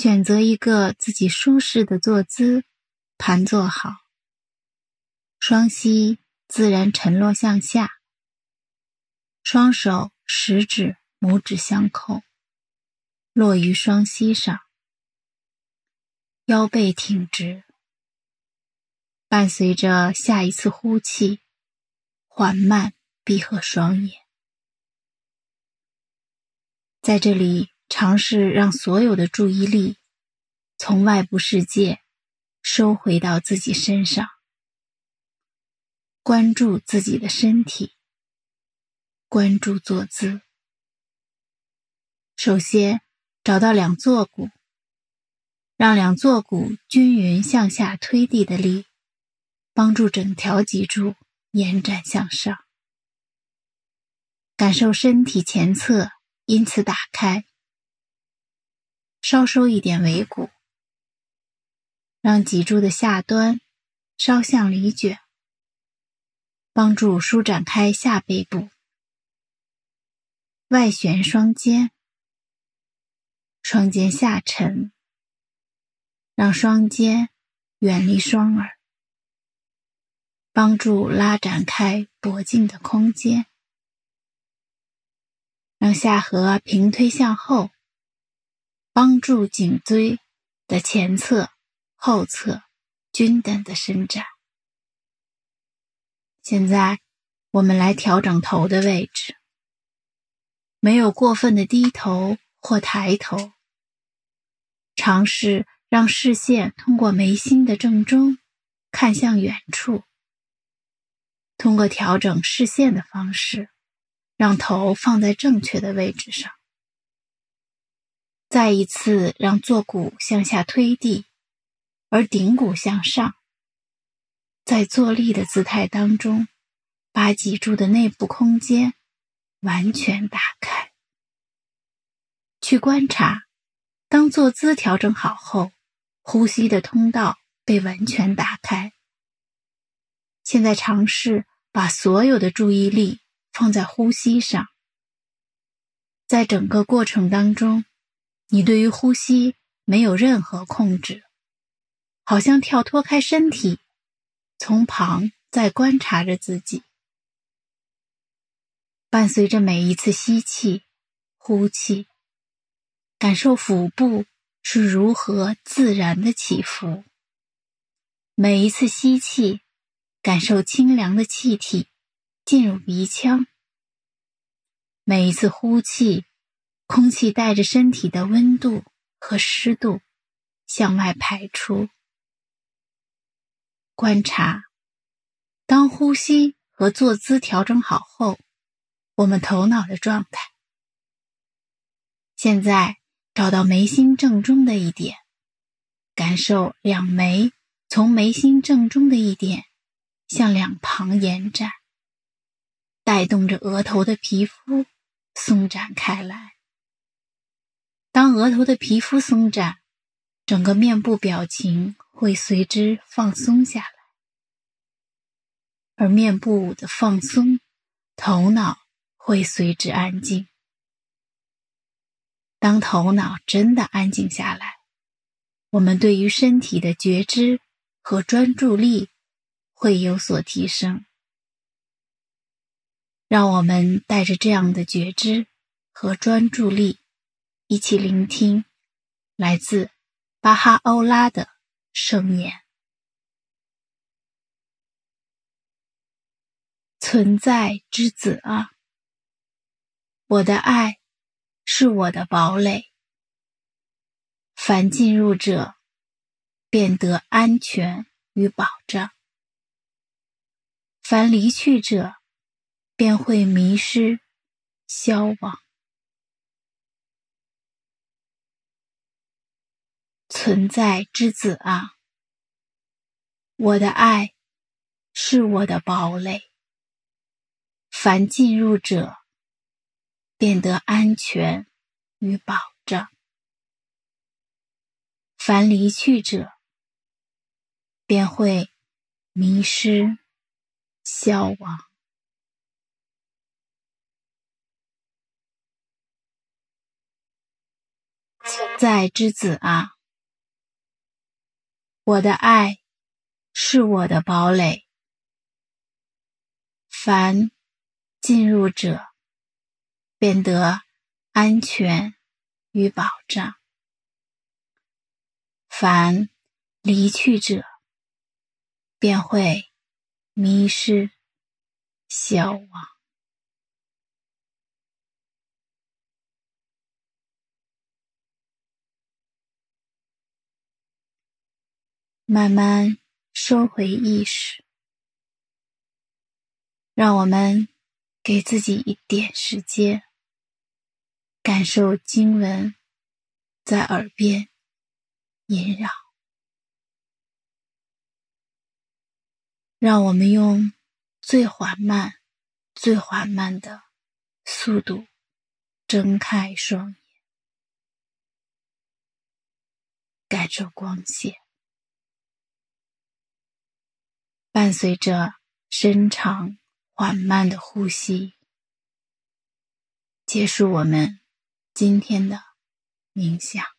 选择一个自己舒适的坐姿，盘坐好，双膝自然沉落向下，双手食指、拇指相扣，落于双膝上，腰背挺直，伴随着下一次呼气，缓慢闭合双眼，在这里。尝试让所有的注意力从外部世界收回到自己身上，关注自己的身体，关注坐姿。首先，找到两坐骨，让两坐骨均匀向下推地的力，帮助整条脊柱延展向上，感受身体前侧因此打开。稍收一点尾骨，让脊柱的下端稍向里卷，帮助舒展开下背部。外旋双肩，双肩下沉，让双肩远离双耳，帮助拉展开脖颈的空间，让下颌平推向后。帮助颈椎的前侧、后侧均等的伸展。现在，我们来调整头的位置，没有过分的低头或抬头，尝试让视线通过眉心的正中看向远处。通过调整视线的方式，让头放在正确的位置上。再一次让坐骨向下推地，而顶骨向上。在坐立的姿态当中，把脊柱的内部空间完全打开。去观察，当坐姿调整好后，呼吸的通道被完全打开。现在尝试把所有的注意力放在呼吸上，在整个过程当中。你对于呼吸没有任何控制，好像跳脱开身体，从旁在观察着自己。伴随着每一次吸气、呼气，感受腹部是如何自然的起伏。每一次吸气，感受清凉的气体进入鼻腔；每一次呼气。空气带着身体的温度和湿度向外排出。观察，当呼吸和坐姿调整好后，我们头脑的状态。现在找到眉心正中的一点，感受两眉从眉心正中的一点向两旁延展，带动着额头的皮肤松展开来。当额头的皮肤松展，整个面部表情会随之放松下来，而面部的放松，头脑会随之安静。当头脑真的安静下来，我们对于身体的觉知和专注力会有所提升。让我们带着这样的觉知和专注力。一起聆听来自巴哈欧拉的圣言。存在之子啊，我的爱是我的堡垒，凡进入者便得安全与保障，凡离去者便会迷失、消亡。存在之子啊，我的爱是我的堡垒。凡进入者，便得安全与保障；凡离去者，便会迷失、消亡。请。在之子啊，我的爱是我的堡垒，凡进入者便得安全与保障，凡离去者便会迷失消亡。慢慢收回意识，让我们给自己一点时间，感受经文在耳边萦绕。让我们用最缓慢、最缓慢的速度睁开双眼，感受光线。伴随着深长缓慢的呼吸，结束我们今天的冥想。